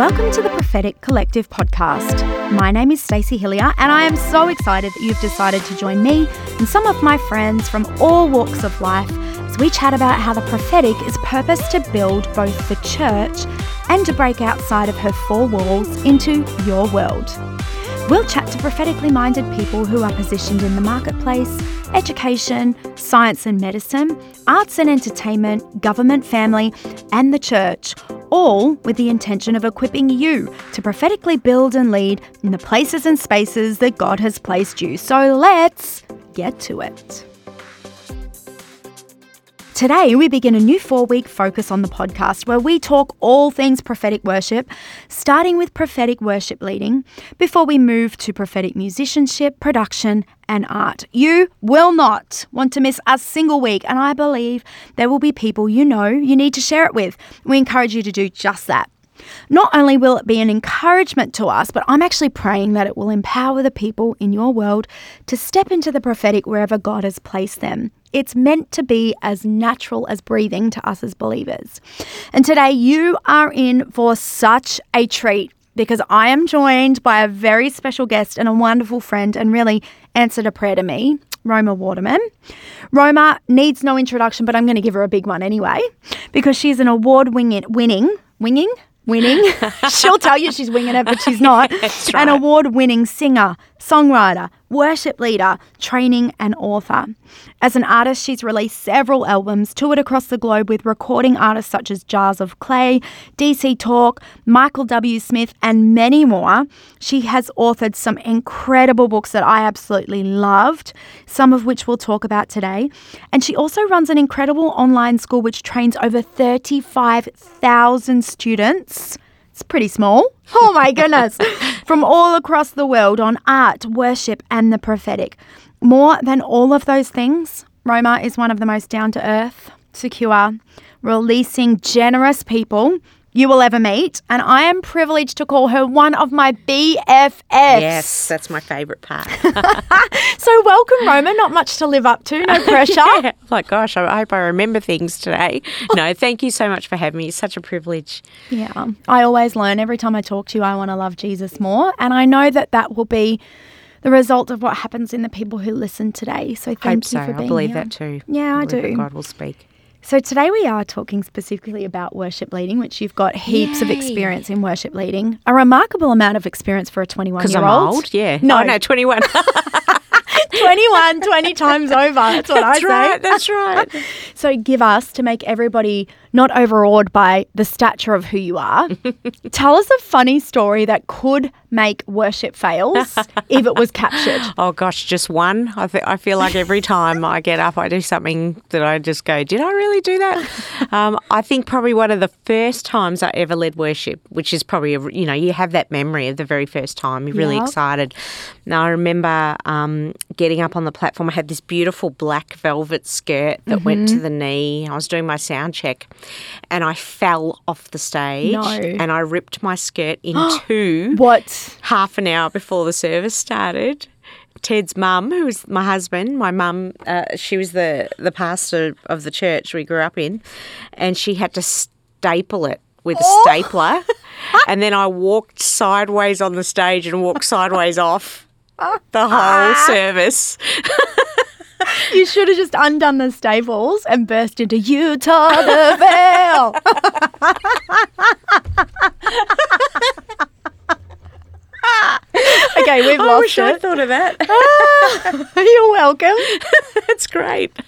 Welcome to the Prophetic Collective podcast. My name is Stacey Hilliar, and I am so excited that you've decided to join me and some of my friends from all walks of life as we chat about how the prophetic is purposed to build both the church and to break outside of her four walls into your world. We'll chat to prophetically minded people who are positioned in the marketplace, education, science and medicine, arts and entertainment, government, family, and the church, all with the intention of equipping you to prophetically build and lead in the places and spaces that God has placed you. So let's get to it. Today, we begin a new four week focus on the podcast where we talk all things prophetic worship, starting with prophetic worship leading, before we move to prophetic musicianship, production, and art. You will not want to miss a single week, and I believe there will be people you know you need to share it with. We encourage you to do just that. Not only will it be an encouragement to us, but I'm actually praying that it will empower the people in your world to step into the prophetic wherever God has placed them. It's meant to be as natural as breathing to us as believers. And today you are in for such a treat because I am joined by a very special guest and a wonderful friend and really answered a prayer to me, Roma Waterman. Roma needs no introduction, but I'm going to give her a big one anyway because she's an award winning, winning, winging, winning. She'll tell you she's winging it, but she's not. An right. award winning singer, songwriter, worship leader, training, and author. As an artist, she's released several albums, toured across the globe with recording artists such as Jars of Clay, DC Talk, Michael W. Smith, and many more. She has authored some incredible books that I absolutely loved, some of which we'll talk about today. And she also runs an incredible online school which trains over 35,000 students. It's pretty small. Oh my goodness. From all across the world on art, worship, and the prophetic. More than all of those things, Roma is one of the most down to earth, secure, releasing, generous people you will ever meet. And I am privileged to call her one of my BFFs. Yes, that's my favourite part. So welcome, Roma. Not much to live up to, no pressure. yeah. Like, gosh, I hope I remember things today. No, thank you so much for having me. It's such a privilege. Yeah, I always learn every time I talk to you, I want to love Jesus more. And I know that that will be the result of what happens in the people who listen today. So thank hope you so. for I believe here. that too. Yeah, I believe that do. God will speak. So today we are talking specifically about worship leading, which you've got heaps of experience in worship leading. A remarkable amount of experience for a 21 year old. old. Yeah. No. Oh, no, 21. 21, 20 times over. That's what that's I right. say. That's right. So give us to make everybody not overawed by the stature of who you are. Tell us a funny story that could make worship fails if it was captured. Oh gosh, just one. I th- I feel like every time I get up, I do something that I just go, "Did I really do that?" um, I think probably one of the first times I ever led worship, which is probably a, you know you have that memory of the very first time. You're really Yeah. excited. Now I remember um, getting up on the platform. I had this beautiful black velvet skirt that went Mm-hmm. to the knee. I was doing my sound check, and I fell off the stage. No. And I ripped my skirt in two What? half an hour before the service started. Ted's mum, who was my husband, my mum, uh, she was the, the pastor of the church we grew up in, and she had to staple it with a Oh. stapler. and then I walked sideways on the stage and walked sideways off the whole service. You should have just undone the staples and burst into Utah the Veil. okay, we've I lost wish I it. thought of that. Ah, you're welcome. That's great.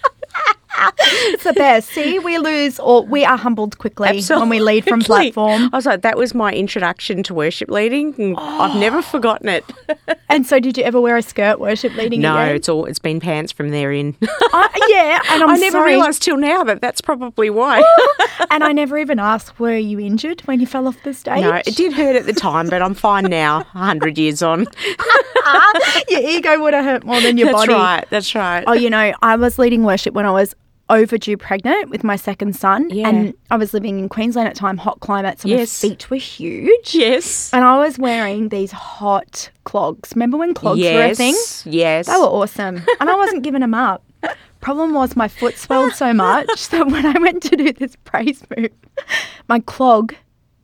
It's the best. See, we lose or we are humbled quickly when we lead from platform. I was like, that was my introduction to worship leading. and I've never oh. forgotten it. And so, did you ever wear a skirt worship leading No, again? it's all it's been pants from there in. I, yeah, and I'm I never realised till now that that's probably why. And I never even asked, were you injured when you fell off the stage? no, it did hurt at the time, but I'm fine now. hundred years on. Your ego would have hurt more than your that's body. right. That's right. Oh, you know, I was leading worship when I was overdue pregnant with my second son. Yeah. And I was living in Queensland at the time, hot climate, so Yes. my feet were huge. yes. And I was wearing these hot clogs. Remember when clogs were a thing? Yes. They were awesome. And I wasn't giving them up. Problem was my foot swelled so much that when I went to do this praise move, my clog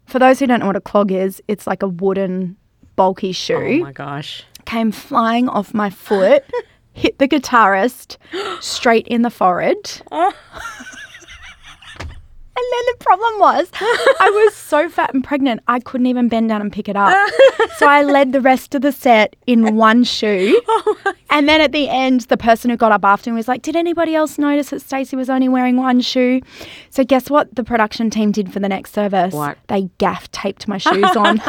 For those who don't know what a clog is, it's like a wooden, bulky shoe. Oh shoe. my gosh. Came flying off my foot, hit the guitarist straight in the forehead. Oh. And then the problem was, I was so fat and pregnant, I couldn't even bend down and pick it up. so I led the rest of the set in one shoe. Oh and then at the end, the person who got up after me was like, Did anybody else notice that Stacey was only wearing one shoe? So guess what the production team did for the next service? What? They gaff taped my shoes on.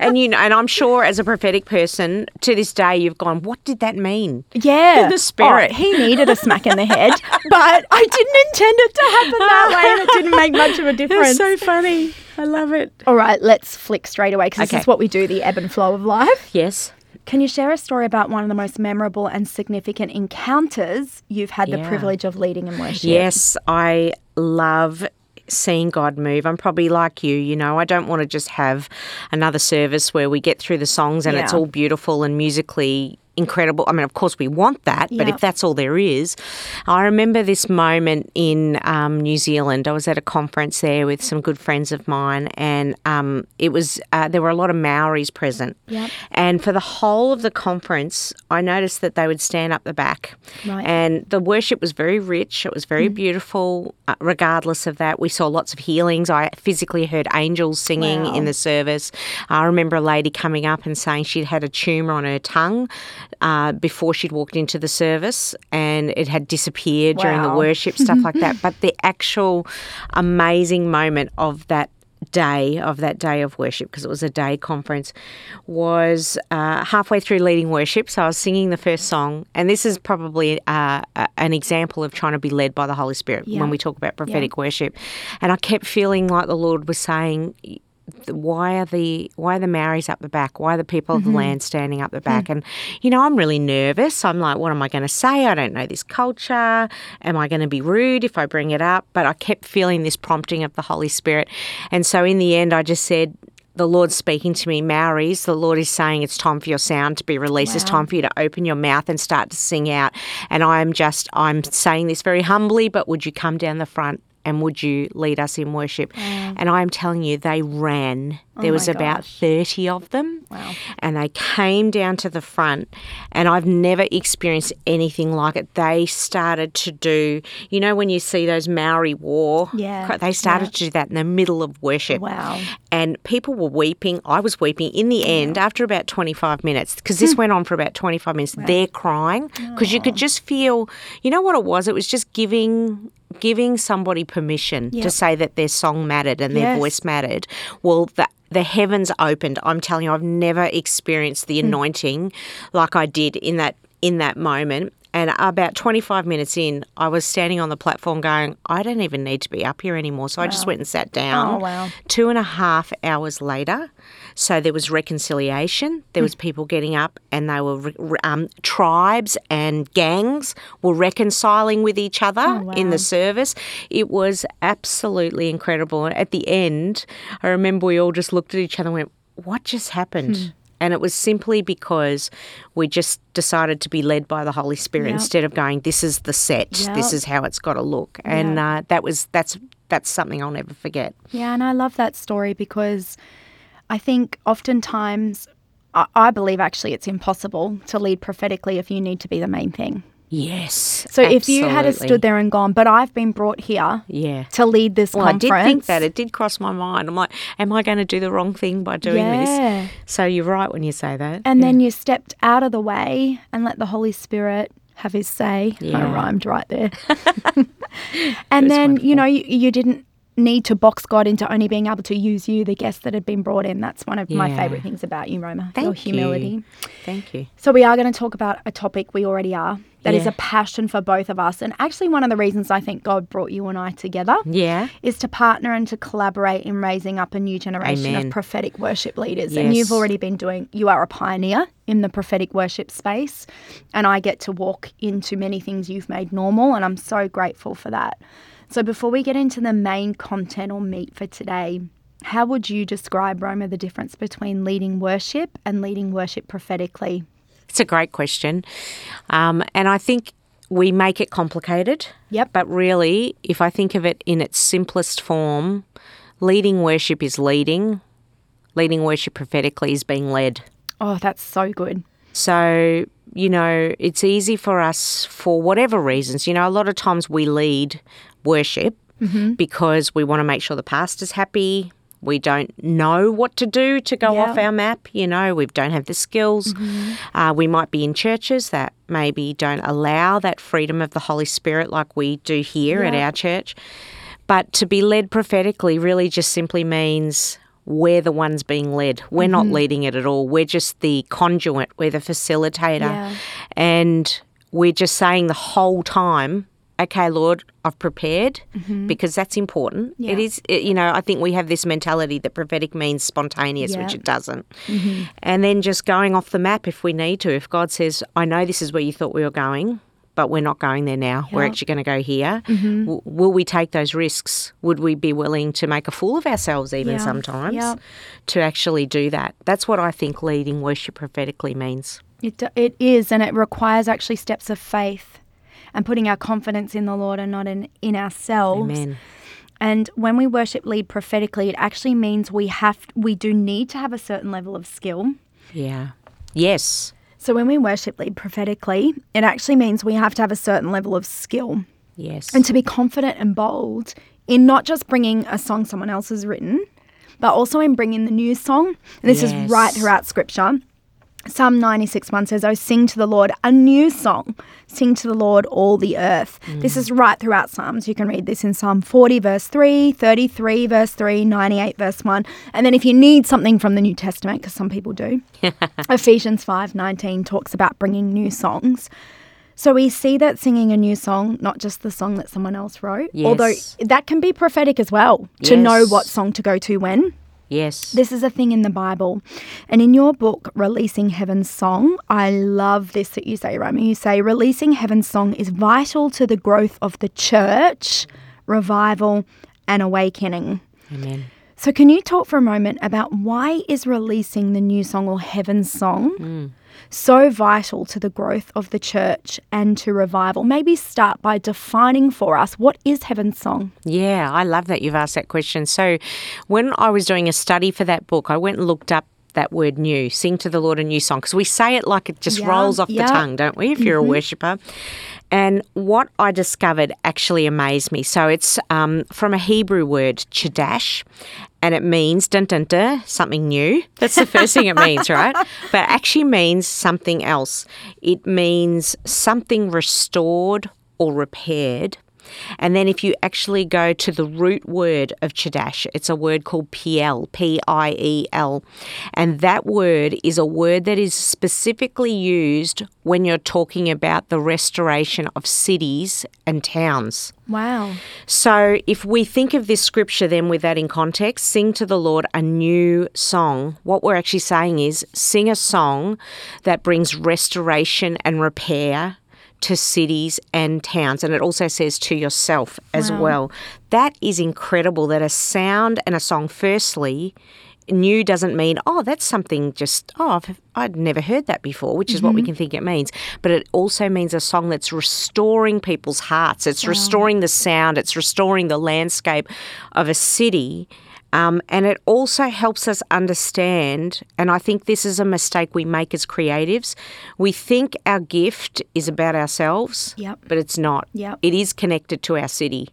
And you know, and I'm sure as a prophetic person, to this day, you've gone, what did that mean? Yeah. The spirit. Oh, he needed a smack in the head, but I didn't intend it to happen that way and it didn't make much of a difference. That's so funny. I love it. All right, let's flick straight away because Okay. this is what we do the ebb and flow of life. Yes. Can you share a story about one of the most memorable and significant encounters you've had the Yeah. privilege of leading in worship? Yes, I love seeing God move. I'm probably like you, you know, I don't want to just have another service where we get through the songs and it's all beautiful and musically incredible. I mean, of course, we want that, but if that's all there is, I remember this moment in um, New Zealand. I was at a conference there with some good friends of mine, and um, it was uh, there were a lot of Maoris present. Yep. And for the whole of the conference, I noticed that they would stand up the back, Right. and the worship was very rich. It was very beautiful. Uh, regardless of that, we saw lots of healings. I physically heard angels singing Wow. in the service. I remember a lady coming up and saying she'd had a tumor on her tongue uh, before she'd walked into the service, and it had disappeared during the worship, stuff like that. But the actual amazing moment of that day of that day of worship because it was a day conference was uh, halfway through leading worship. So i was singing the first song. And this is probably uh, a- an example of trying to be led by the holy spirit Yeah. when we talk about prophetic worship. And i kept feeling like the lord was saying why are the why are the Maoris up the back? Why are the people of the mm-hmm. land standing up the mm. back? And you know, I'm really nervous. I'm like, what am I going to say? I don't know this culture. Am I going to be rude if I bring it up? But I kept feeling this prompting of the Holy Spirit, and so in the end, I just said. The Lord's speaking to me, Maoris. The Lord is saying it's time for your sound to be released. It's time for you to open your mouth and start to sing out. And I'm just, I'm saying this very humbly, but would you come down the front and would you lead us in worship? And I'm telling you, they ran. There was Oh about gosh. 30 of them. Wow. And they came down to the front, and I've never experienced anything like it. They started to do, you know, when you see those Maori war, Yeah, they started yeah. to do that in the middle of worship. Wow. And people were weeping. I was weeping. In the end, after about 25 minutes, because Hmm. this went on for about 25 minutes, they're crying because you could just feel, you know what it was? It was just giving giving somebody permission Yep. to say that their song mattered and their Yes. voice mattered. Well, the the heavens opened. I'm telling you, I've never experienced Hmm. the anointing like I did in that in that moment. And about 25 minutes in, I was standing on the platform going, I don't even need to be up here anymore. So I just went and sat down. Oh, wow. Two and a half hours later, so there was reconciliation. There was people getting up, and they were re- re- um, tribes and gangs were reconciling with each other in the service. It was absolutely incredible. And at the end, I remember we all just looked at each other and went, "What just happened?" And it was simply because we just decided to be led by the Holy Spirit Yep. instead of going, "This is the set. This is how it's got to look." And uh, that was that's that's something I'll never forget. Yeah, and I love that story because I think oftentimes, I, I believe actually it's impossible to lead prophetically if you need to be the main thing. Yes. So if you had stood there and gone, but I've been brought here yeah. to lead this Well, I conference. did think that. It did cross my mind. I'm like, am I going to do the wrong thing by doing Yeah. this? So you're right when you say that. And then you stepped out of the way and let the Holy Spirit have his say. Yeah. I rhymed right there. and then, you know, you, you didn't need to box God into only being able to use you, the guest that had been brought in. That's one of my favourite things about you, Roma. Thank your you. humility. Thank you. So we are going to talk about a topic we already are. That is Yeah. a passion for both of us. And actually one of the reasons I think God brought you and I together Yeah. is to partner and to collaborate in raising up a new generation Amen. of prophetic worship leaders. And you've already been doing, you are a pioneer in the prophetic worship space. And I get to walk into many things you've made normal. And I'm so grateful for that. So before we get into the main content or meat for today, how would you describe, Roma, the difference between leading worship and leading worship prophetically? It's a great question. Um, and I think we make it complicated. Yep. But really, if I think of it in its simplest form, leading worship is leading, leading worship prophetically is being led. Oh, that's so good. So, you know, it's easy for us for whatever reasons. You know, a lot of times we lead worship Mm-hmm. because we want to make sure the pastor's happy. We don't know what to do to go Yeah. off our map. You know, we don't have the skills. Mm-hmm. Uh, we might be in churches that maybe don't allow that freedom of the Holy Spirit like we do here at our church. But to be led prophetically really just simply means we're the ones being led. We're not Mm-hmm. leading it at all. We're just the conduit, we're the facilitator. Yeah. And we're just saying the whole time, okay, Lord, I've prepared because that's important. It Mm-hmm. Yeah. is, it, you know, I think we have this mentality that prophetic means spontaneous, which it doesn't. Mm-hmm. And then just going off the map if we need to. If God says, I know this is where you thought we were going, but we're not going there now. We're actually going to go here. Mm-hmm. W- will we take those risks? Would we be willing to make a fool of ourselves even Yeah. sometimes Yeah. to actually do that? That's what I think leading worship prophetically means. It, it is, and it requires actually steps of faith and putting our confidence in the Lord and not in, in ourselves. Amen. And when we worship lead prophetically, it actually means we have we do need to have a certain level of skill. Yeah. Yes. So when we worship lead prophetically, it actually means we have to have a certain level of skill Yes. and to be confident and bold in not just bringing a song someone else has written, but also in bringing the new song. And this is right throughout scripture. Psalm 96 1 says, Oh, sing to the Lord a new song. Sing to the Lord all the earth. Mm. This is right throughout Psalms. You can read this in Psalm 40, verse 3, 33, verse 3, 98, verse 1. And then if you need something from the New Testament, because some people do, Ephesians 5 19 talks about bringing new songs. So we see that singing a new song, not just the song that someone else wrote, although that can be prophetic as well to know what song to go to when. Yes. This is a thing in the Bible. And in your book, Releasing Heaven's Song, I love this that you say, Roma. You say, Releasing Heaven's Song is vital to the growth of the church, revival, and awakening. Amen. So can you talk for a moment about why is releasing the new song or Heaven's Song mm. So vital to the growth of the church and to revival? Maybe start by defining for us what is Heaven's Song? Yeah, I love that you've asked that question. So, when I was doing a study for that book, I went and looked up that word new, sing to the Lord a new song, because we say it like it just Yeah, rolls off yeah. the tongue, don't we, if you're a worshipper? And what I discovered actually amazed me. So, it's um, from a Hebrew word, chadash, and it means dun dun dun, something new. That's the first thing it means, right? But it actually means something else. It means something restored or repaired. And then if you actually go to the root word of Chadash, it's a word called Piel, P I E L. And that word is a word that is specifically used when you're talking about the restoration of cities and towns. Wow. So, if we think of this scripture then with that in context, sing to the Lord a new song, what we're actually saying is sing a song that brings restoration and repair to cities and towns. And it also says to yourself as Wow. well. That is incredible that a sound and a song, firstly, new doesn't mean oh that's something just oh I've, i'd never heard that before which is what we mm-hmm. can think it means but it also means a song that's restoring people's hearts it's restoring the sound it's restoring the landscape of a city um, and it also helps us understand, and I think this is a mistake we make as creatives. We think our gift is about ourselves, Yep. but it's not. Yep. It is connected to our city.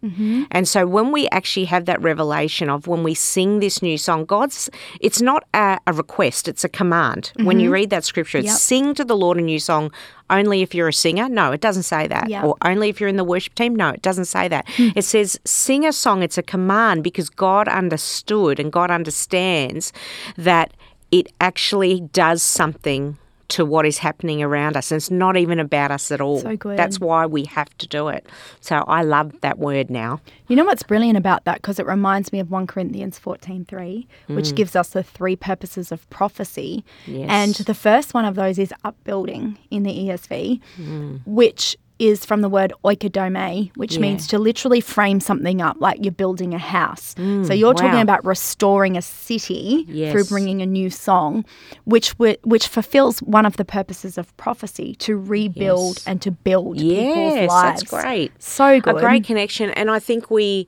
And so when we actually have that revelation of when we sing this new song, God's, it's not a, a request, it's a command. When you read that scripture, it's Yep. sing to the Lord a new song only if you're a singer. No, it doesn't say that. Or only if you're in the worship team. No, it doesn't say that. Hmm. It says sing a song. It's a command because God understood and God understands that it actually does something to what is happening around us. And it's not even about us at all. So good. That's why we have to do it. So I love that word now. You know what's brilliant about that? Because it reminds me of 1 Corinthians 14.3, which mm. gives us the three purposes of prophecy. Yes. And the first one of those is upbuilding in the ESV, mm. which is from the word oikodome, which Yeah. means to literally frame something up like you're building a house. so mm, you're talking about restoring a city through bringing a new song, which which fulfills one of the purposes of prophecy to rebuild Yes. and to build people's Yes, lives. that's great. So good. A great connection. And I think we,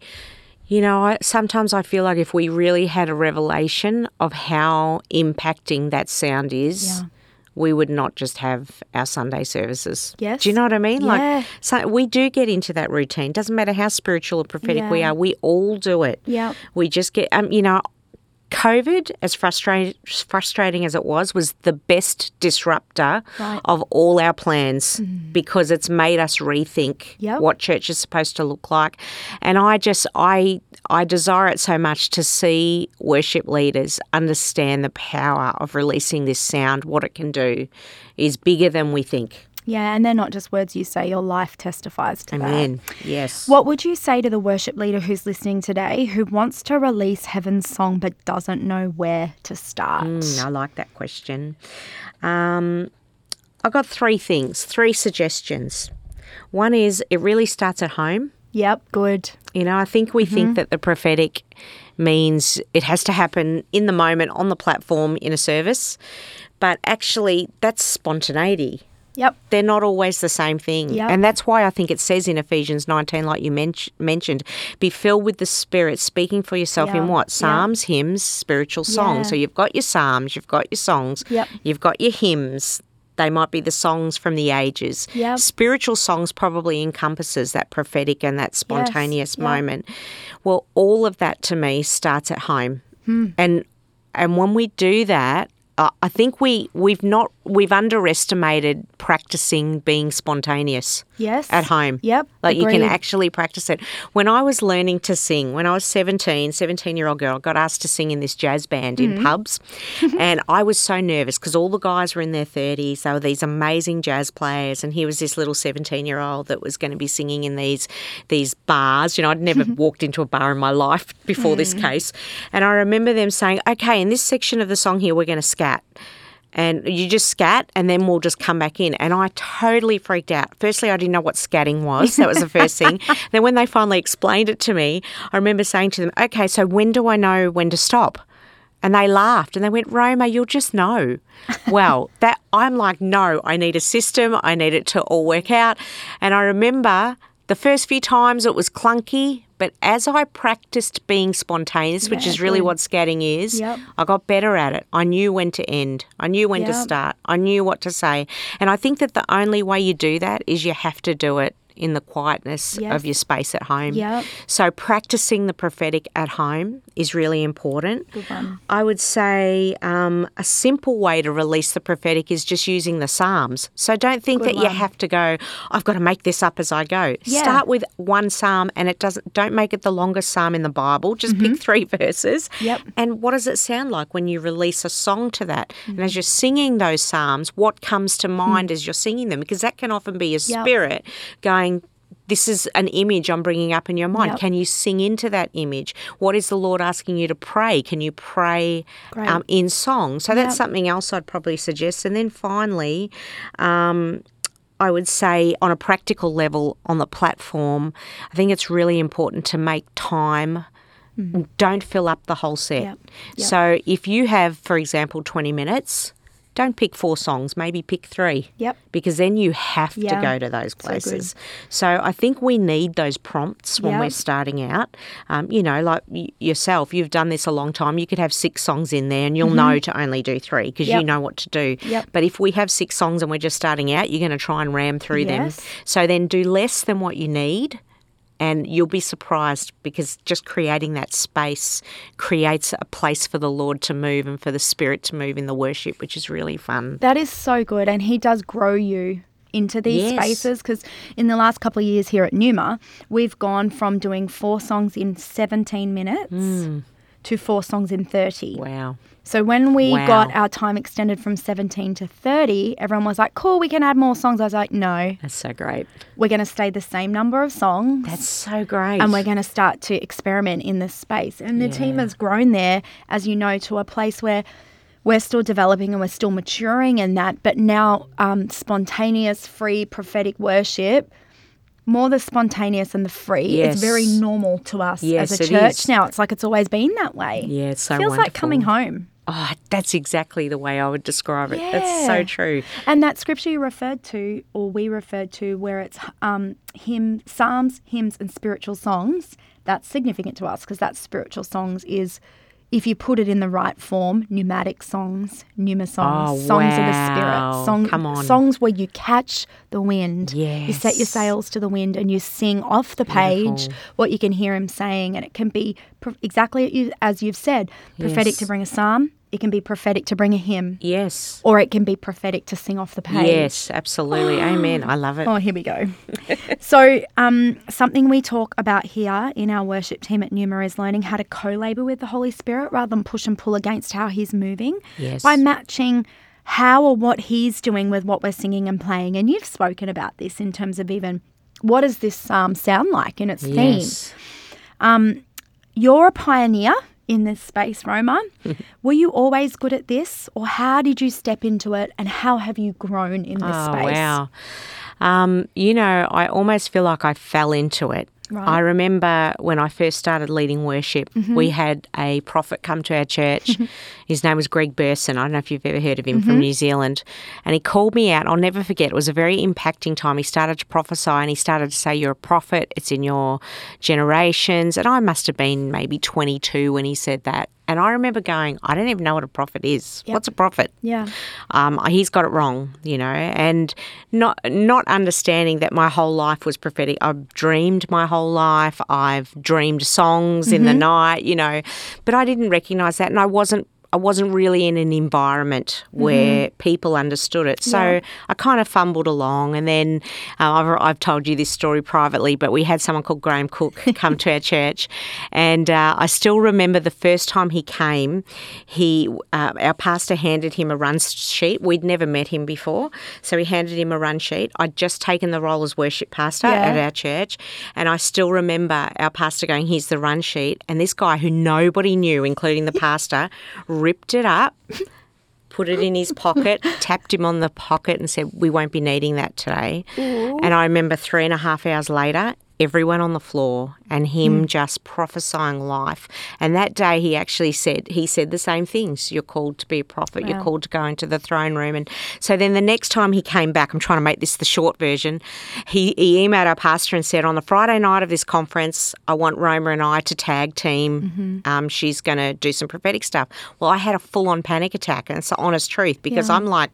You know, I, sometimes I feel like if we really had a revelation of how impacting that sound is, Yeah. We would not just have our Sunday services. Yes. Do you know what I mean? Yeah. Like, so we do get into that routine. Doesn't matter how spiritual or prophetic we are, we all do it. Yeah. We just get, um, you know, COVID, as frustrating frustrating as it was, was the best disruptor Right. of all our plans mm. because it's made us rethink Yep. what church is supposed to look like. And I just I I desire it so much to see worship leaders understand the power of releasing this sound, what it can do is bigger than we think. Yeah, and they're not just words you say, your life testifies to that. Amen. Yes. What would you say to the worship leader who's listening today who wants to release heaven's song but doesn't know where to start? Mm, I like that question. Um, I've got three things, three suggestions. One is it really starts at home. Yep, good. You know, I think we think that the prophetic means it has to happen in the moment on the platform in a service, but actually that's spontaneity. Yep. They're not always the same thing. Yep. And that's why I think it says in Ephesians 19, like you men- mentioned, be filled with the Spirit, speaking for yourself Yeah. in what? Psalms, hymns, spiritual songs. Yeah. So you've got your Psalms, you've got your songs, Yep. you've got your hymns. They might be the songs from the ages. Yep. Spiritual songs probably encompasses that prophetic and that spontaneous Yep. moment. Well, all of that to me starts at home. Hmm. And and when we do that, I think we we've not we've underestimated practicing being spontaneous Yes. at home. Yep. Like you can actually practice it. When I was learning to sing, when I was 17, 17 year old girl, got asked to sing in this jazz band Mm-hmm. in pubs. and I was so nervous because all the guys were in their 30s. They were these amazing jazz players. And here was this little 17 year old that was going to be singing in these, these bars. You know, I'd never walked into a bar in my life before this Mm. case. And I remember them saying, okay, in this section of the song here, we're going to scat and you just scat and then we'll just come back in. And I totally freaked out. Firstly, I didn't know what scatting was. That was the first thing. Then when they finally explained it to me, I remember saying to them, okay, so when do I know when to stop? And they laughed and they went, Roma, you'll just know. Well, that I'm like, no, I need a system. I need it to all work out. And I remember the first few times it was clunky, but as I practiced being spontaneous, which is really what scatting is, Yep. I got better at it. I knew when to end. I knew when to start. I knew what to say. And I think that the only way you do that is you have to do it in the quietness Yes. of your space at home. Yep. So practicing the prophetic at home is really important. Good one. I would say um, a simple way to release the prophetic is just using the Psalms. So don't think Good that you have to go, I've got to make this up as I go. Yeah. Start with one psalm and it doesn't don't make it the longest psalm in the Bible. Just pick three verses. Mm-hmm. Yep. And what does it sound like when you release a song to that? And Mm-hmm. as you're singing those psalms, what comes to mind Hmm. as you're singing them? Because that can often be your spirit going, this is an image I'm bringing up in your mind. Yep. Can you sing into that image? What is the Lord asking you to pray? Can you pray um, in song? So that's Yep. something else I'd probably suggest. And then finally, um, I would say on a practical level on the platform, I think it's really important to make time. Don't fill up the whole set. Yep. So if you have, for example, 20 minutes, don't pick four songs, maybe pick three. Yep. Because then you have Yeah. to go to those places. So, I think we need those prompts when we're starting out. Um, you know, like y- yourself, you've done this a long time. You could have six songs in there and you'll know to only do three because you Mm-hmm. Know what to do. Yep. But if we have six songs and we're just starting out, you're going to try and ram through them. Yes. So then do less than what you need. And you'll be surprised because just creating that space creates a place for the Lord to move and for the Spirit to move in the worship, which is really fun. That is so good. And he does grow you into these Yes. spaces because in the last couple of years here at Numa, we've gone from doing four songs in 17 minutes mm. to four songs in 30. Wow. So when we Wow. got our time extended from 17 to 30, everyone was like, cool, we can add more songs. I was like, no, That's so great. we're going to stay the same number of songs. That's so great. and we're going to start to experiment in this space. And the team has grown there, as you know, to a place where we're still developing and we're still maturing in that. But now, um, spontaneous, free, prophetic worship, more the spontaneous and the free, Yes. is very normal to us Yes, as a church now. It's like it's always been that way. Yeah, it's so Feels like coming home. Oh, that's exactly the way I would describe it. Yeah. That's so true. And that scripture you referred to, or we referred to, where it's um, hymn, psalms, hymns, and spiritual songs, that's significant to us because that spiritual songs is if you put it in the right form, pneumatic songs, pneuma songs, Oh, songs of the spirit, song, Come on. songs where you catch the wind. You set your sails to the wind and you sing off the page Beautiful. what you can hear him saying. And it can be pro- exactly as you've said prophetic to bring a psalm, it can be prophetic to bring a hymn, Yes. or it can be prophetic to sing off the page. Yes, absolutely. Amen. I love it. Oh, here we go. so, um, something we talk about here in our worship team at Numa is learning how to co labor with the Holy Spirit rather than push and pull against how He's moving Yes. by matching how or what He's doing with what we're singing and playing. And you've spoken about this in terms of even what does this psalm sound like in its theme? Yes. You're a pioneer in this space, Roma. Were you always good at this, or how did you step into it, and how have you grown in this Oh, space? wow. Um, you know, I almost feel like I fell into it. Right. I remember when I first started leading worship, Mm-hmm. we had a prophet come to our church. His name was Greg Burson. I don't know if you've ever heard of him Mm-hmm. from New Zealand. And he called me out. I'll never forget. It was a very impacting time. He started to prophesy and he started to say, You're a prophet. It's in your generations. And I must have been maybe 22 when he said that. And I remember going, I don't even know what a prophet is. Yep. What's a prophet? Yeah. um, he's got it wrong, you know, and not not understanding that my whole life was prophetic. I've dreamed my whole life. I've dreamed songs in the night, you know, but I didn't recognize that, and I wasn't. I wasn't really in an environment where people understood it. So Yeah. I kind of fumbled along. And then uh, I've, I've told you this story privately, but we had someone called Graham Cooke come to our church. And uh, I still remember the first time he came, he uh, our pastor handed him a run sheet. We'd never met him before. So he handed him a run sheet. I'd just taken the role as worship pastor Yeah. at our church. And I still remember our pastor going, Here's the run sheet. And this guy who nobody knew, including the pastor, ripped it up put it in his pocket, tapped him on the pocket, and said, We won't be needing that today. And I remember three and a half hours later, everyone on the floor and him just prophesying life. And that day he actually said he said the same things. You're called to be a prophet, you're called to go into the throne room. And so then the next time he came back, I'm trying to make this the short version, he, he emailed our pastor and said, On the Friday night of this conference, I want Roma and I to tag team. Um, she's going to do some prophetic stuff. Well, I had a full on panic attack, and it's the honest truth because Yeah. I'm like,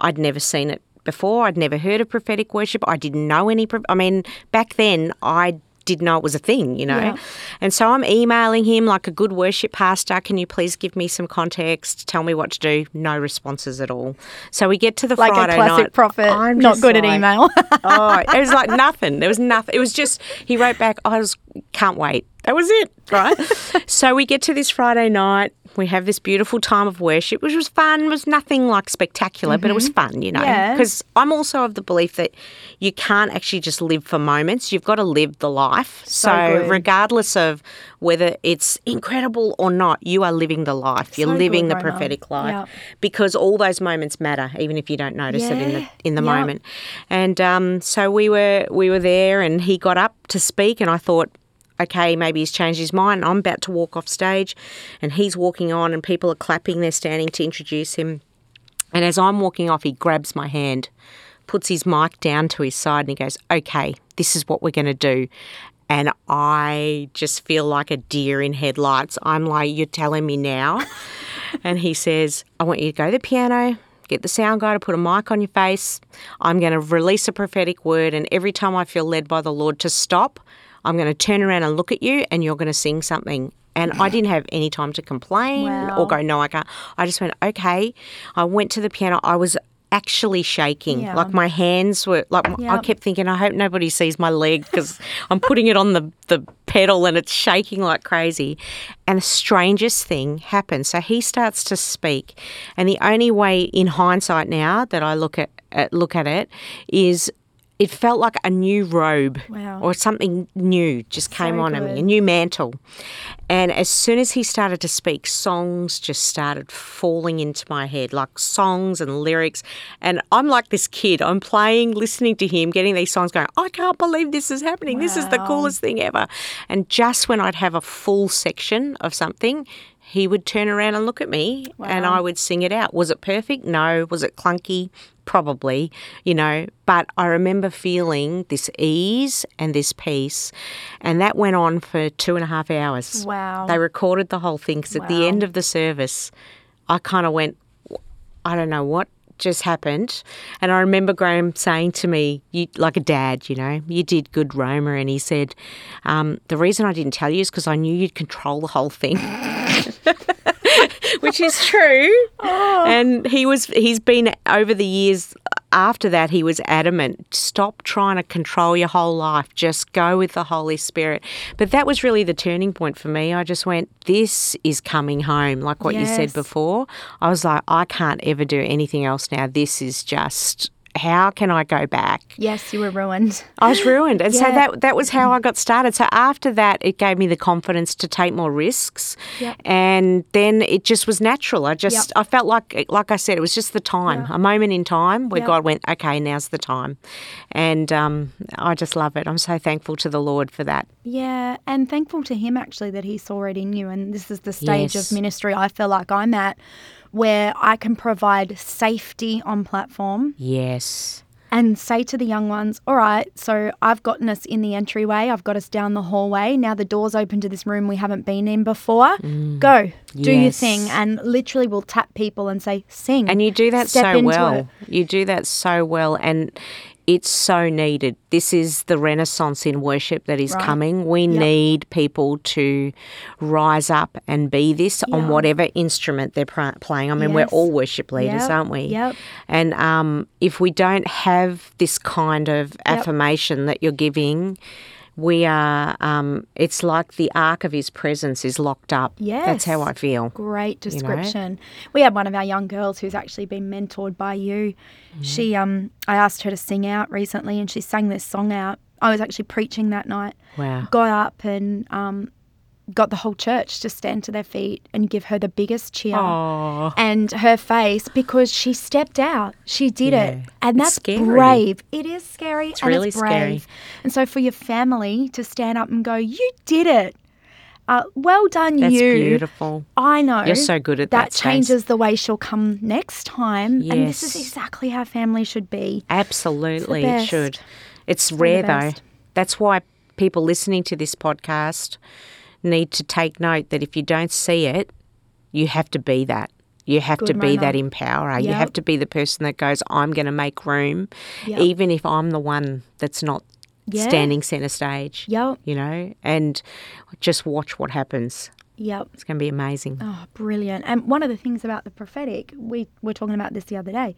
I'd never seen it before. I'd never heard of prophetic worship. I didn't know any. I mean, back then, I didn't know it was a thing, you know. Yeah. And so I'm emailing him like a good worship pastor. Can you please give me some context? Tell me what to do. No responses at all. So we get to the Like Friday a classic night. prophet, I'm not just good at email. oh, it was like nothing. There was nothing. It was just he wrote back. I was can't wait. That was it, right? so we get to this Friday night. We have this beautiful time of worship, which was fun. It was nothing like spectacular, but it was fun, you know. Yeah. Because I'm also of the belief that you can't actually just live for moments. You've got to live the life. So So, regardless of whether it's incredible or not, you are living the life. You're living the prophetic life Yeah. because all those moments matter, even if you don't notice it in the in the Yeah. moment. And um, so we were we were there, and he got up to speak, and I thought. Okay, maybe he's changed his mind. I'm about to walk off stage, and he's walking on, and people are clapping. They're standing to introduce him. And as I'm walking off, he grabs my hand, puts his mic down to his side, and he goes, Okay, this is what we're going to do. And I just feel like a deer in headlights. I'm like, You're telling me now? and he says, I want you to go to the piano, get the sound guy to put a mic on your face. I'm going to release a prophetic word. And every time I feel led by the Lord to stop, I'm going to turn around and look at you, and you're going to sing something. And I didn't have any time to complain Wow. or go, no, I can't. I just went, okay. I went to the piano. I was actually shaking. Yeah. Like my hands were, like I kept thinking, I hope nobody sees my leg because I'm putting it on the, the pedal and it's shaking like crazy. And the strangest thing happened. So he starts to speak. And the only way in hindsight now that I look at, at look at it is it felt like a new robe Wow. or something new just came So on me, good. a new mantle. And as soon as he started to speak, songs just started falling into my head, like songs and lyrics. And I'm like this kid. I'm playing, listening to him, getting these songs going, I can't believe this is happening. This is the coolest thing ever. And just when I'd have a full section of something, he would turn around and look at me and I would sing it out. Was it perfect? No. Was it clunky? Probably, you know. But I remember feeling this ease and this peace. And that went on for two and a half hours. Wow. They recorded the whole thing because at the end of the service, I kind of went, I don't know what just happened. And I remember Graham saying to me, you, like a dad, you know, you did good, Roma. And he said, um, the reason I didn't tell you is because I knew you'd control the whole thing. Which is true. Oh. And he was he's been over the years after that he was adamant stop trying to control your whole life. Just go with the holy spirit. But that was really the turning point for me. I just went this is coming home. Like what you said before i was like i can't ever do anything else now. This is just how can i go back Yes, you were ruined. I was ruined. And so that that was how I got started. So after that it gave me the confidence to take more risks. Yep. And then it just was natural. I just Yep. I felt like like I said, it was just the time, a moment in time where Yep. God went, Okay, now's the time. And um, I just love it. I'm so thankful to the Lord for that. Yeah, and thankful to him actually that he saw it in you. And this is the stage Yes. of ministry I feel like I'm at where I can provide safety on platform Yes. and say to the young ones, all right, so I've gotten us in the entryway, I've got us down the hallway. Now the door's open to this room we haven't been in before. Mm. Go, do your thing. And literally we'll tap people and say, sing. And you do that Step so well. it. You do that so well. And it's so needed. This is the renaissance in worship that is Right. coming. We need people to rise up and be this on whatever instrument they're pr- playing. I mean, we're all worship leaders, Yep. aren't we? Yep. And um, if we don't have this kind of affirmation that you're giving, we are, um, it's like the ark of his presence is locked up. yeah That's how I feel. Great know? description. We had one of our young girls who's actually been mentored by you. Mm-hmm. She, um, I asked her to sing out recently, and she sang this song out. I was actually preaching that night. Wow. Got up and um, got the whole church to stand to their feet and give her the biggest cheer. Oh. And her face because she stepped out. She did it. And that's brave. It is scary and really it's brave. scary. And so for your family to stand up and go, You did it. Uh, well done, you. That's you. beautiful. I know. You're so good at that, That changes the way she'll come next time. Yes. And this is exactly how family should be. Absolutely, it should. It's the rare though. That's why people listening to this podcast need to take note that if you don't see it, you have to be that. You have to be that empowerer. You have to be the person that goes, I'm going to make room, Yep. even if I'm the one that's not Yeah. standing centre stage. Yep. You know, and just watch what happens. Yep. It's going to be amazing. Oh, brilliant. And one of the things about the prophetic, we were talking about this the other day,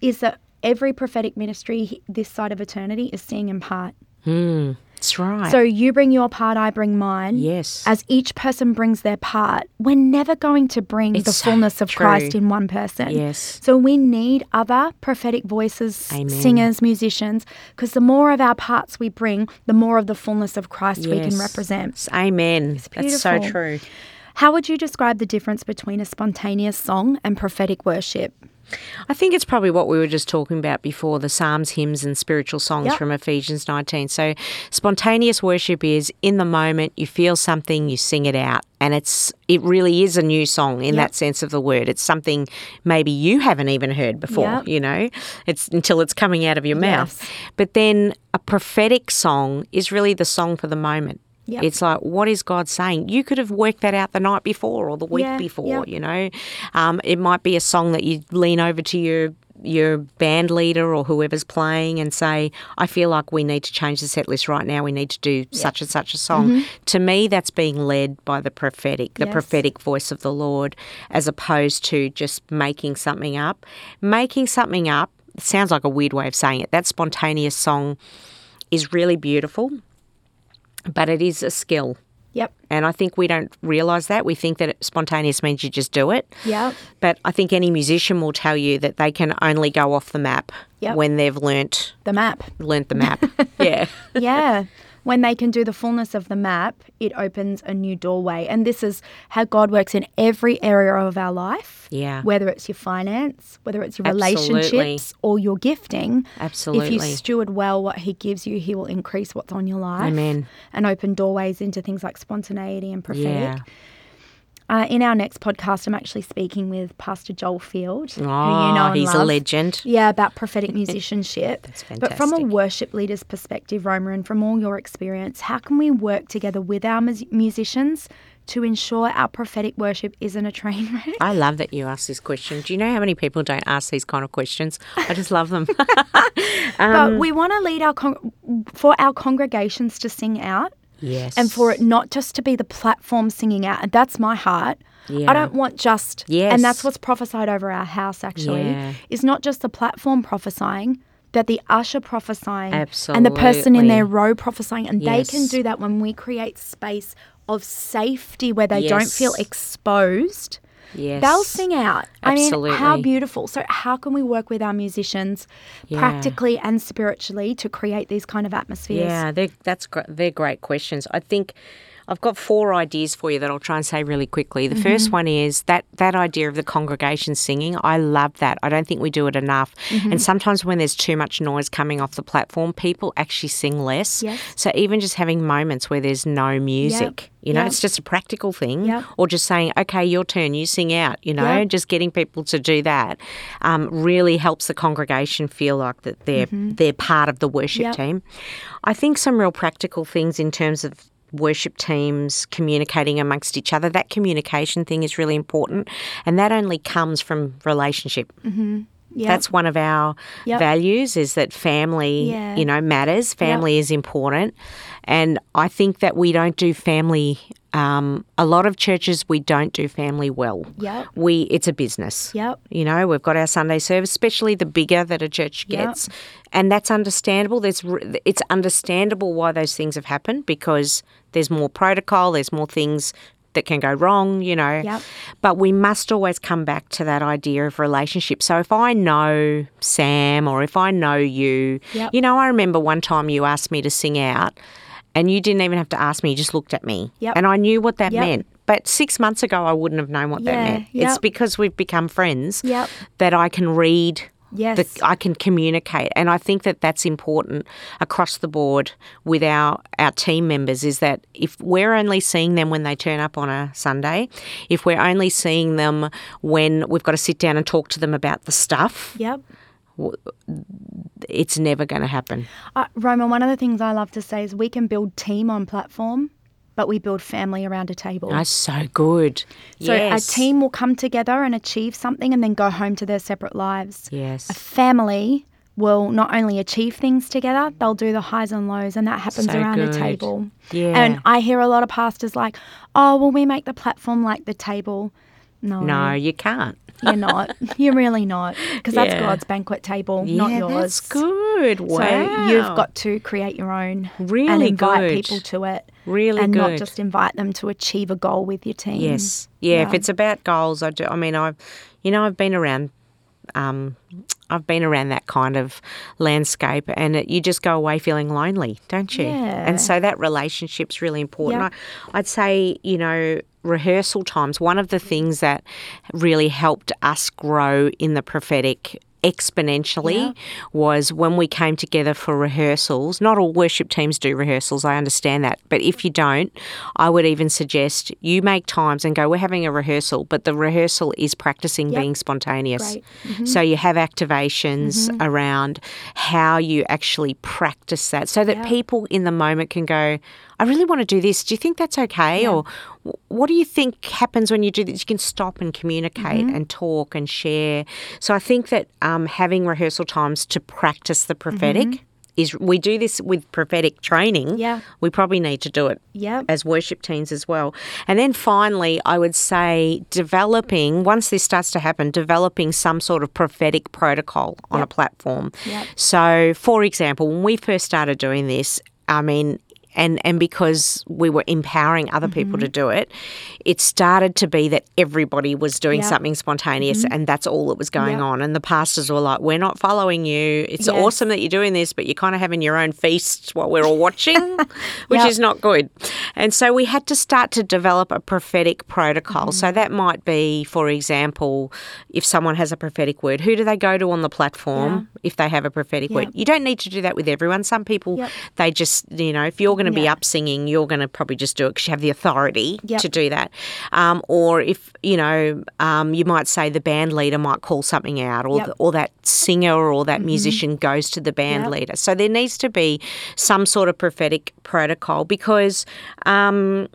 is that every prophetic ministry this side of eternity is seeing in part. Hmm. That's right. So you bring your part, I bring mine. yes. As each person brings their part, we're never going to bring It's the fullness of true. Christ in one person. yes. So we need other prophetic voices, Amen. singers, musicians, because the more of our parts we bring, the more of the fullness of Christ we can represent. Amen. That's so true. How would you describe the difference between a spontaneous song and prophetic worship? I think it's probably what we were just talking about before the Psalms, hymns, and spiritual songs Yep. from Ephesians 19. So, spontaneous worship is in the moment, you feel something, you sing it out. And it's it really is a new song in Yep. that sense of the word. It's something maybe you haven't even heard before, Yep. you know. It's until it's coming out of your mouth. Yes. But then a prophetic song is really the song for the moment. Yep. It's like, what is God saying? You could have worked that out the night before or the week Yeah, before, yep. you know. Um, it might be a song that you lean over to your your band leader or whoever's playing and say, I feel like we need to change the set list right now. We need to do such and such a song. To me, that's being led by the prophetic, the Mm-hmm. Yes. prophetic voice of the Lord, as opposed to just making something up. Making something up sounds like a weird way of saying it. That spontaneous song is really beautiful, but it is a skill. Yep. And I think we don't realise that. We think that spontaneous means you just do it. Yep. But I think any musician will tell you that they can only go off the map Yep. when they've learnt The map. learnt the map. yeah. yeah. When they can do the fullness of the map, it opens a new doorway. And this is how God works in every area of our life. Yeah. Whether it's your finance, whether it's your Absolutely. relationships or your gifting. Absolutely. If you steward well what He gives you, He will increase what's on your life. Amen. And open doorways into things like spontaneity and prophetic. Yeah. Uh, in our next podcast, I'm actually speaking with Pastor Joel Field, Oh, who you know and he's a legend. Yeah, about prophetic musicianship. That's But from a worship leader's perspective, Roma, and from all your experience, how can we work together with our mus- musicians to ensure our prophetic worship isn't a train wreck? I love that you asked this question. Do you know how many people don't ask these kind of questions? I just love them. Um, but we want to lead our con- for our congregations to sing out. Yes. and for it not just to be the platform singing out. And that's my heart. Yeah. I don't want just, Yes. and that's what's prophesied over our house actually, Yeah. is not just the platform prophesying, but the usher prophesying and the person in their row prophesying. And they can do that when we create space of safety where they don't feel exposed. Yes. They'll sing out. I mean, how beautiful. So, how can we work with our musicians Yeah. practically and spiritually to create these kind of atmospheres? Yeah, they're, that's they're great questions. I think I've got four ideas for you that I'll try and say really quickly. The Mm-hmm. first one is that that idea of the congregation singing. I love that. I don't think we do it enough. Mm-hmm. And sometimes when there's too much noise coming off the platform, people actually sing less. Yes. So even just having moments where there's no music, you know, Yep. it's just a practical thing. Yep. Or just saying, okay, your turn, you sing out. You know, Yep. just getting people to do that um, really helps the congregation feel like that they're they're part of the worship Mm-hmm. Yep. team. I think some real practical things in terms of worship teams communicating amongst each other. That communication thing is really important, and that only comes from relationship. Yep. That's one of our Yep. values is that family, Yeah. you know, matters. Family is important. And I think that we don't do family um, a lot of churches we don't do family well. Yep. We it's a business. Yep. You know, we've got our Sunday service, especially the bigger that a church Yep. gets, and that's understandable. There's it's understandable why those things have happened because there's more protocol, there's more things that can go wrong, you know. Yep. But we must always come back to that idea of relationship. So if I know Sam or if I know you, Yep. you know, I remember one time you asked me to sing out and you didn't even have to ask me, you just looked at me. Yep. And I knew what that meant. But six months ago, I wouldn't have known what that Yeah, meant. It's because we've become friends that I can read. Yes. that I can communicate, and I think that that's important across the board with our our team members. Is that if we're only seeing them when they turn up on a Sunday, if we're only seeing them when we've got to sit down and talk to them about the stuff, Yep. it's never going to happen. Uh, Roma, one of the things I love to say is we can build team on platform, but we build family around a table. That's so good. so yes. a team will come together and achieve something and then go home to their separate lives. Yes. A family will not only achieve things together, they'll do the highs and lows, and that happens So around a good. table. Yeah. And I hear a lot of pastors like, oh, well, we make the platform like the table. No, No, you can't. you're not. You're really not. Because that's Yeah. God's banquet table, not yeah, yours. that's good. Wow. So you've got to create your own and Really invite good. people to it. Really and not just invite them to achieve a goal with your team. Yes. Yeah, if it's about goals, I do. I mean, I've, you know, I've been around, um, I've been around that kind of landscape, and it, you just go away feeling lonely, don't you? Yeah. And so that relationship's really important. Yep. I, I'd say, you know, rehearsal times. One of the things that really helped us grow in the prophetic exponentially Yeah. was when we came together for rehearsals. Not all worship teams do rehearsals, I understand that. But if you don't, I would even suggest you make times and go, we're having a rehearsal, but the rehearsal is practicing Yep. being spontaneous. Mm-hmm. So you have activations around how you actually practice that so that Yeah. people in the moment can go, I really want to do this. Do you think that's okay? Or what do you think happens when you do this? You can stop and communicate Mm-hmm. and talk and share. So I think that um, having rehearsal times to practice the prophetic is, we do this with prophetic training. Mm-hmm. Yeah. We probably need to do it Yep. as worship teams as well. And then finally, I would say developing, once this starts to happen, developing some sort of prophetic protocol on a platform. Yep. So, for example, when we first started doing this, I mean, and, and because we were empowering other people Mm-hmm. to do it, it started to be that everybody was doing Yep. Mm-hmm. something spontaneous and that's all that was going Yep. on. And the pastors were like, We're not following you. It's Yes. awesome that you're doing this, but you're kind of having your own feasts while we're all watching, which Yep. is not good. And so we had to start to develop a prophetic protocol. Mm-hmm. So that might be, for example, if someone has a prophetic word, who do they go to on the platform if they have a prophetic word? You don't need to do that with everyone. Some people, they just, you know, if you're going to be Yeah. up singing, you're going to probably just do it because you have the authority Yep. to do that. Um, or if you know, um, you might say the band leader might call something out, or Yep. the, or that singer or that musician goes to the band Yep. leader. So there needs to be some sort of prophetic protocol because. Um,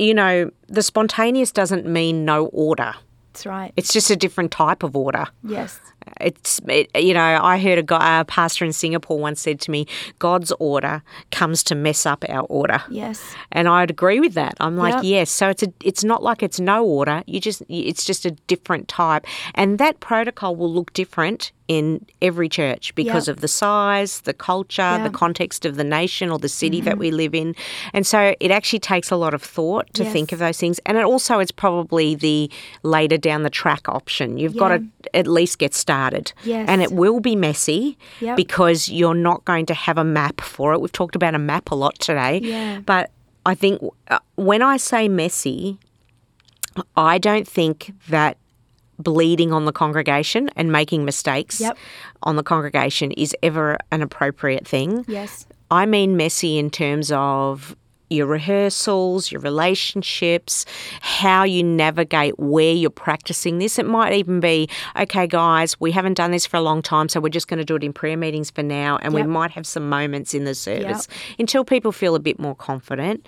you know, the spontaneous doesn't mean no order. That's right. It's just a different type of order. yes. It's it, you know I heard a guy, a pastor in Singapore once said to me, "God's order comes to mess up our order." Yes. And I'd agree with that. I'm like, Yep. yes. So it's a, it's not like it's no order. You just, it's just a different type, and that protocol will look different in every church because Yep. of the size, the culture, the Yep. Mm-hmm. context of the nation or the city that we live in, and so it actually takes a lot of thought to think of those things. And it also, it's probably the later down the track option. You've got to at least get started, Yes. and it will be messy Yep. because you're not going to have a map for it. We've talked about a map a lot today. Yeah. But I think uh, when I say messy, I don't think that bleeding on the congregation and making mistakes Yep. on the congregation is ever an appropriate thing. Yes. I mean messy in terms of your rehearsals, your relationships, how you navigate where you're practicing this. It might even be, okay, guys, we haven't done this for a long time, so we're just going to do it in prayer meetings for now, and Yep. we might have some moments in the service until people feel a bit more confident.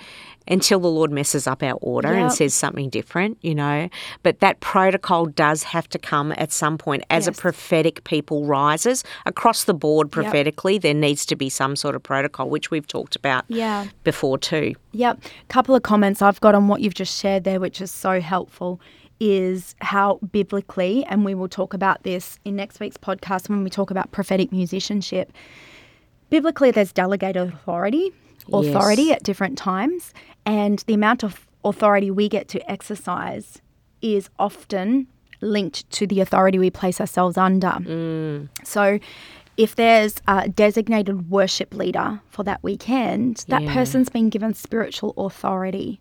Until the Lord messes up our order and says something different, you know. But that protocol does have to come at some point as Yes. a prophetic people rises across the board prophetically. There needs to be some sort of protocol, which we've talked about Yeah. before too. Yep. Couple of comments I've got on what you've just shared there, which is so helpful, is how biblically, and we will talk about this in next week's podcast when we talk about prophetic musicianship. Biblically, there's delegated authority, authority Yes. at different times, and the amount of authority we get to exercise is often linked to the authority we place ourselves under. Mm. So, if there's a designated worship leader for that weekend, that Yeah. person's been given spiritual authority.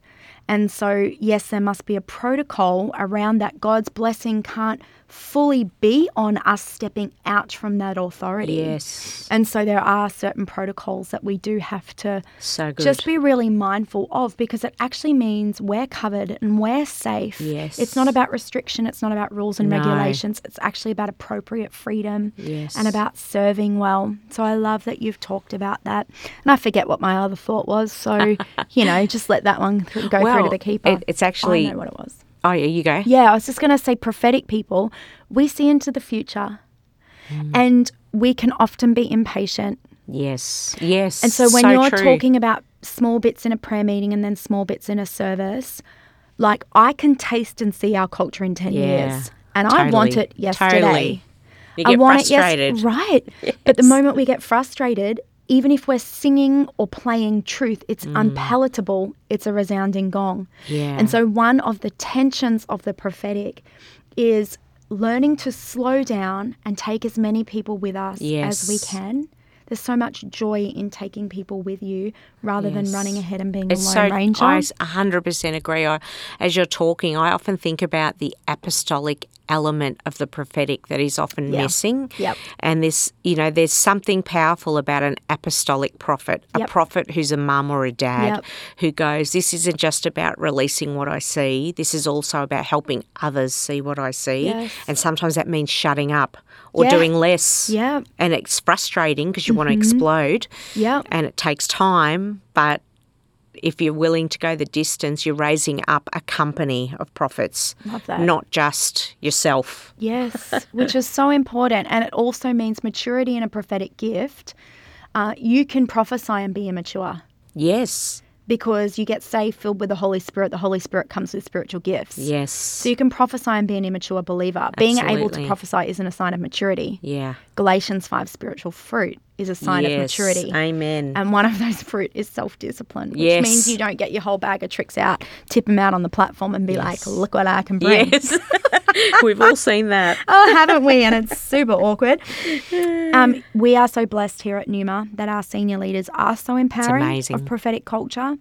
And so, yes, there must be a protocol around that. God's blessing can't fully be on us stepping out from that authority. Yes. And so, there are certain protocols that we do have to So just be really mindful of because it actually means we're covered and we're safe. Yes. It's not about restriction, it's not about rules and No. regulations. It's actually about appropriate freedom Yes. and about serving well. So I love that you've talked about that. And I forget what my other thought was. So, you know, just let that one go through to the keeper. it- it's actually- I know what it was. Oh, yeah, you go. Yeah, I was just going to say prophetic people, we see into the future Mm. and we can often be impatient. Yes. Yes. And so when So you're true. talking about small bits in a prayer meeting and then small bits in a service, like I can taste and see our culture in 10 Yeah, years. And I want it yesterday. totally. You I want frustrated. it yes, right. But the moment we get frustrated, even if we're singing or playing truth, it's unpalatable. It's a resounding gong. Mm. Yeah. And so one of the tensions of the prophetic is learning to slow down and take as many people with us as we can. There's so much joy in taking people with you rather than running ahead and being It's a lone so, ranger. I s- 100% agree. I, as you're talking, I often think about the apostolic element of the prophetic that is often Yeah. missing. Yep. And this, you know, there's something powerful about an apostolic prophet, a Yep. prophet who's a mum or a dad Yep. who goes, This isn't just about releasing what I see, this is also about helping others see what I see. Yes. And sometimes that means shutting up or Yeah. doing less. Yeah. And it's frustrating because you want to Mm-hmm. explode Yeah. and it takes time, but if you're willing to go the distance, you're raising up a company of prophets, Love that. not just yourself. Yes, which is so important. And it also means maturity in a prophetic gift. Uh, you can prophesy and be immature Yes, because you get saved, filled with the Holy Spirit. The Holy Spirit comes with spiritual gifts. yes, So you can prophesy and be an immature believer. Absolutely. Being able to prophesy isn't a sign of maturity. yeah, Galatians 5 spiritual fruit is a sign yes. of maturity. Amen. And one of those fruit is self discipline, which Yes. means you don't get your whole bag of tricks out, tip them out on the platform, and be like, look what I can bring. yes, we've all seen that. oh, haven't we? And it's super awkward. Um, we are so blessed here at Numa that our senior leaders are so empowering of prophetic culture.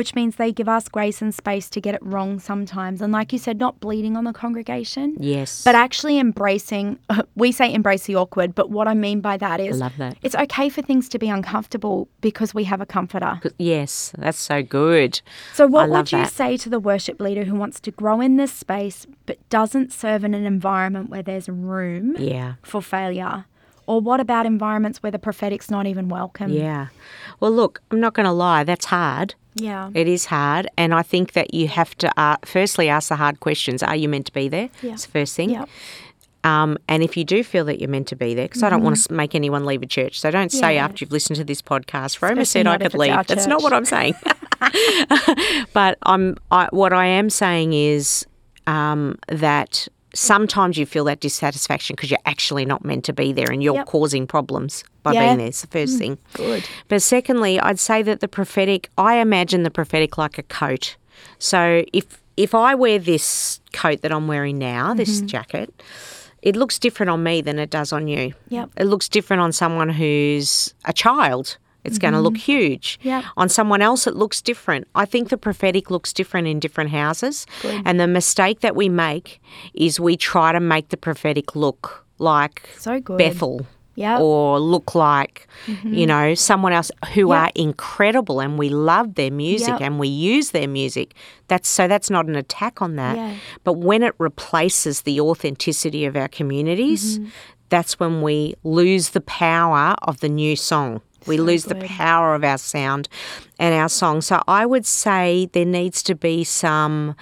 Which means they give us grace and space to get it wrong sometimes. And like you said, not bleeding on the congregation. Yes. But actually embracing, we say embrace the awkward, but what I mean by that is love that. it's okay for things to be uncomfortable because we have a comforter. yes, that's so good. So, what would you that. say to the worship leader who wants to grow in this space but doesn't serve in an environment where there's room Yeah. for failure? Or what about environments where the prophetic's not even welcome? Yeah. Well, look, I'm not going to lie, that's hard. Yeah. It is hard. And I think that you have to uh, firstly ask the hard questions. Are you meant to be there? Yeah. That's the first thing. Yep. Um, and if you do feel that you're meant to be there, because I don't want to make anyone leave a church. So don't say Mm-hmm. Yeah. after you've listened to this podcast, Roma Especially said I could leave. That's not what I'm saying. but I'm, I, what I am saying is um, that sometimes you feel that dissatisfaction because you're actually not meant to be there and you're Yep. causing problems by Yeah. being there. It's the first mm. thing. Good. But secondly, I'd say that the prophetic, I imagine the prophetic like a coat. So if if I wear this coat that I'm wearing now, this mm-hmm. jacket, it looks different on me than it does on you. Yep. It looks different on someone who's a child. It's going to look huge. Yep. On someone else, it looks different. I think the prophetic looks different in different houses. Good. And the mistake that we make is we try to make the prophetic look like So good. Bethel Yep. or look like, you know, someone else who Yep. are incredible and we love their music Yep. and we use their music. That's so that's not an attack on that. Yeah. But when it replaces the authenticity of our communities, Mm-hmm. that's when we lose the power of the new song. We So lose the power of our sound and our song. So I would say there needs to be some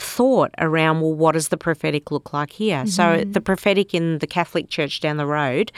thought around well what does the prophetic look like here so Mm-hmm. the prophetic in the catholic church down the road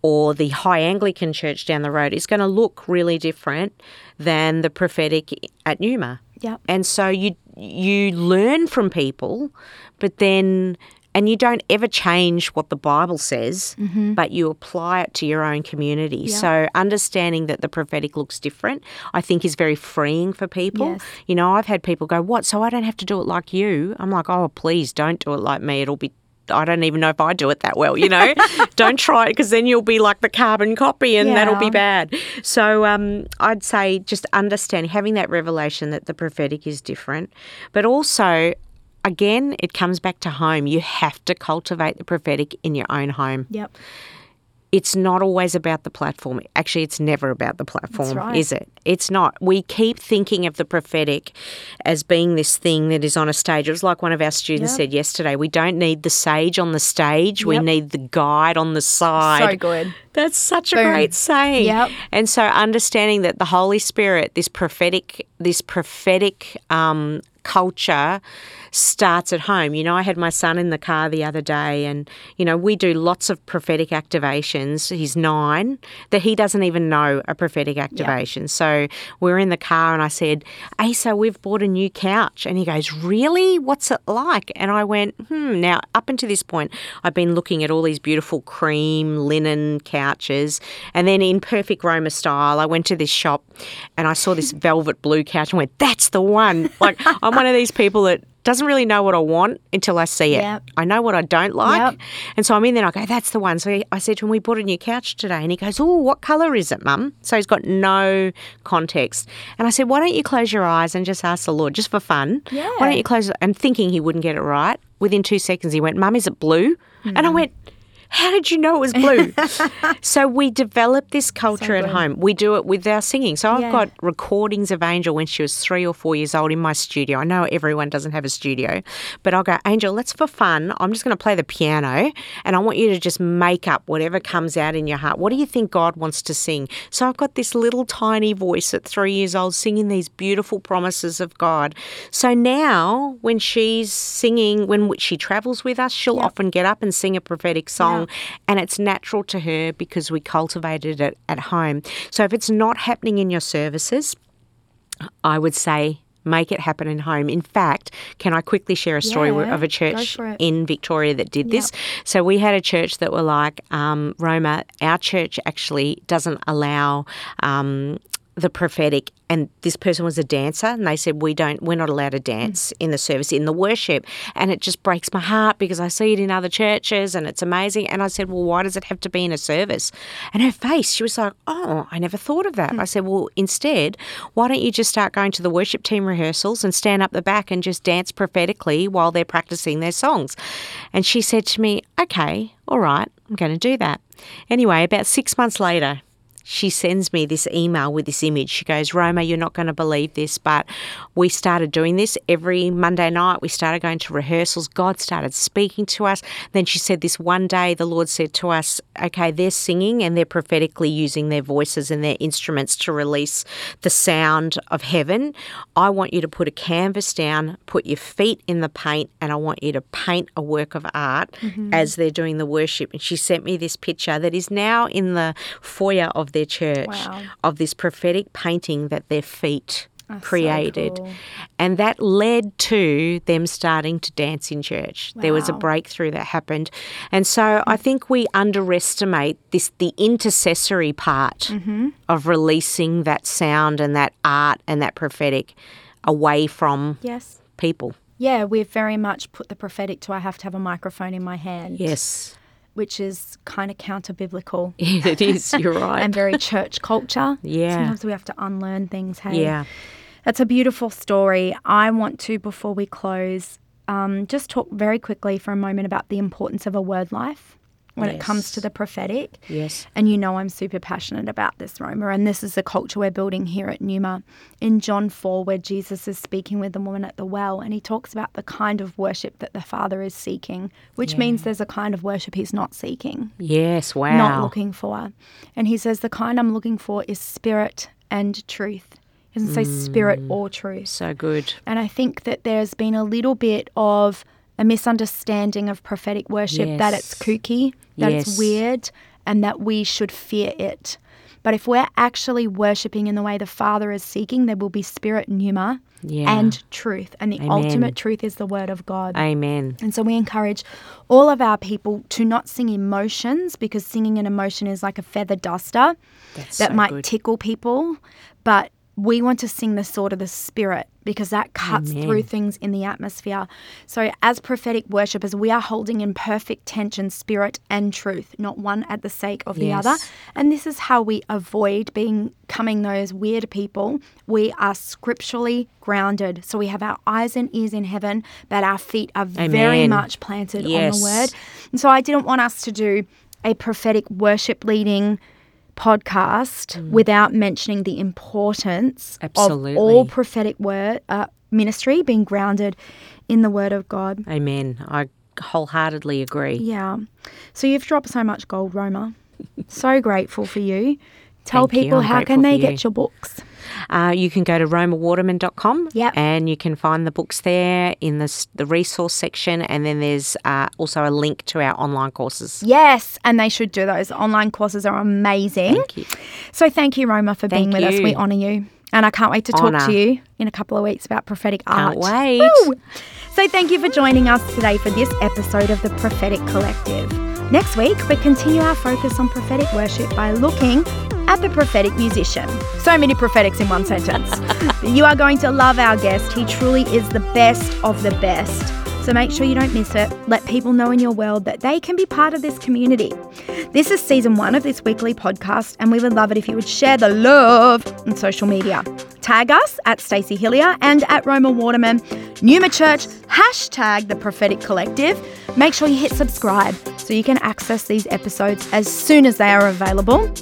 or the high anglican church down the road is going to look really different than the prophetic at numa Yep. and so you you learn from people but then and you don't ever change what the bible says but you apply it to your own community Mm-hmm. Yeah. so understanding that the prophetic looks different i think is very freeing for people Yes. you know i've had people go what so i don't have to do it like you i'm like oh please don't do it like me it'll be I don't even know if I do it that well, you know. don't try it because then you'll be like the carbon copy and that'll be bad. So um, I'd say just understanding, having that revelation that the prophetic is different, but also, again, it comes back to home. You have to cultivate the prophetic in your own home. Yep. It's not always about the platform. Actually, it's never about the platform, right. is it? It's not. We keep thinking of the prophetic as being this thing that is on a stage. It was like one of our students Yep. said yesterday we don't need the sage on the stage, we need the guide on the side. So good. That's such a great saying. Yep. And so understanding that the Holy Spirit, this prophetic, this prophetic um, culture starts at home. You know, I had my son in the car the other day and, you know, we do lots of prophetic activations. He's nine, that he doesn't even know a prophetic activation. So we're in the car and I said, Asa, we've bought a new couch. And he goes, Really? What's it like? And I went, Hmm. Now, up until this point, I've been looking at all these beautiful cream linen couches. And then in perfect Roma style, I went to this shop and I saw this velvet blue couch and went, That's the one. Like, I'm one of these people that doesn't really know what I want until I see it. Yep. I know what I don't like. Yep. And so I'm in there and I go, that's the one. So he- I said to him, we bought a new couch today. And he goes, oh, what colour is it, mum? So he's got no context. And I said, why don't you close your eyes and just ask the Lord, just for fun? Yeah. Why don't you close? And thinking he wouldn't get it right. Within two seconds, he went, mum, is it blue? And I Mm. went, how did you know it was blue? so we develop this culture at home. We do it with our singing. So I've got recordings of Angel when she was three or four years old in my studio. I know everyone doesn't have a studio, but I'll go, Angel, let's for fun. I'm just going to play the piano and I want you to just make up whatever comes out in your heart. What do you think God wants to sing? So I've got this little tiny voice at three years old singing these beautiful promises of God. So now when she's singing, when she travels with us, she'll Yep. often get up and sing a prophetic song and it's natural to her because we cultivated it at home. So if it's not happening in your services, I would say make it happen in home. In fact, can I quickly share a story Yeah, of a church in Victoria that did this? So we had a church that were like, um, Roma, our church actually doesn't allow. Um, the prophetic and this person was a dancer and they said we don't we're not allowed to dance hmm. in the service in the worship. And it just breaks my heart because I see it in other churches and it's amazing. And I said well why does it have to be in a service? And her face she was like oh I never thought of that. Hmm. I said well instead why don't you just start going to the worship team rehearsals and stand up the back and just dance prophetically while they're practicing their songs? And she said to me okay all right I'm going to do that. Anyway about 6 months later she sends me this email with this image. She goes, Roma, you're not going to believe this, but we started doing this every Monday night. We started going to rehearsals. God started speaking to us. Then she said, This one day, the Lord said to us, Okay, they're singing and they're prophetically using their voices and their instruments to release the sound of heaven. I want you to put a canvas down, put your feet in the paint, and I want you to paint a work of art mm-hmm. as they're doing the worship. And she sent me this picture that is now in the foyer of their church wow. of this prophetic painting that their feet That's created. So cool. And that led to them starting to dance in church. Wow. There was a breakthrough that happened. And so I think we underestimate this the intercessory part mm-hmm. of releasing that sound and that art and that prophetic away from yes. people. Yeah, we've very much put the prophetic to I have to have a microphone in my hand. Yes which is kind of counter biblical. It is. You're right. and very church culture. Yeah. Sometimes we have to unlearn things. Hey. Yeah. That's a beautiful story. I want to, before we close, um, just talk very quickly for a moment about the importance of a word life when yes. it comes to the prophetic. Yes. And you know I'm super passionate about this, Roma, and this is the culture we're building here at Numa. In John 4, where Jesus is speaking with the woman at the well, and he talks about the kind of worship that the Father is seeking, which yeah. means there's a kind of worship he's not seeking. Yes, wow. Not looking for. And he says, the kind I'm looking for is spirit and truth. He doesn't say mm, spirit or truth. So good. And I think that there's been a little bit of a misunderstanding of prophetic worship yes. that it's kooky, that yes. it's weird, and that we should fear it. But if we're actually worshipping in the way the Father is seeking, there will be spirit pneuma yeah. and truth. And the Amen. ultimate truth is the Word of God. Amen. And so we encourage all of our people to not sing emotions because singing an emotion is like a feather duster That's that so might good. tickle people. But we want to sing the sword of the spirit because that cuts Amen. through things in the atmosphere. So, as prophetic worshippers, we are holding in perfect tension spirit and truth, not one at the sake of the other. And this is how we avoid being coming those weird people. We are scripturally grounded. So, we have our eyes and ears in heaven, but our feet are Amen. very much planted yes. on the word. And so, I didn't want us to do a prophetic worship leading podcast mm. without mentioning the importance Absolutely. of all prophetic word uh, ministry being grounded in the Word of God. Amen. I wholeheartedly agree. Yeah. So you've dropped so much gold, Roma. so grateful for you. Tell Thank people how can they get your books. Uh, you can go to romawaterman.com yep. and you can find the books there in the, the resource section. And then there's uh, also a link to our online courses. Yes, and they should do those. Online courses are amazing. Thank you. So thank you, Roma, for thank being with us. We honour you. And I can't wait to talk Honor. to you in a couple of weeks about prophetic can't art. wait. Woo! So thank you for joining us today for this episode of the Prophetic Collective. Next week, we continue our focus on prophetic worship by looking at the prophetic musician. So many prophetics in one sentence. you are going to love our guest. He truly is the best of the best. So make sure you don't miss it. Let people know in your world that they can be part of this community. This is season one of this weekly podcast, and we would love it if you would share the love on social media. Tag us at Stacey Hilliar and at Roma Waterman, Numa Church, hashtag the prophetic collective. Make sure you hit subscribe so you can access these episodes as soon as they are available.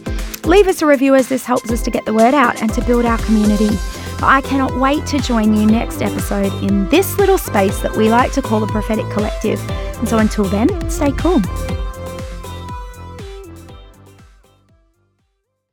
Leave us a review as this helps us to get the word out and to build our community. I cannot wait to join you next episode in this little space that we like to call the Prophetic Collective. And so until then, stay cool.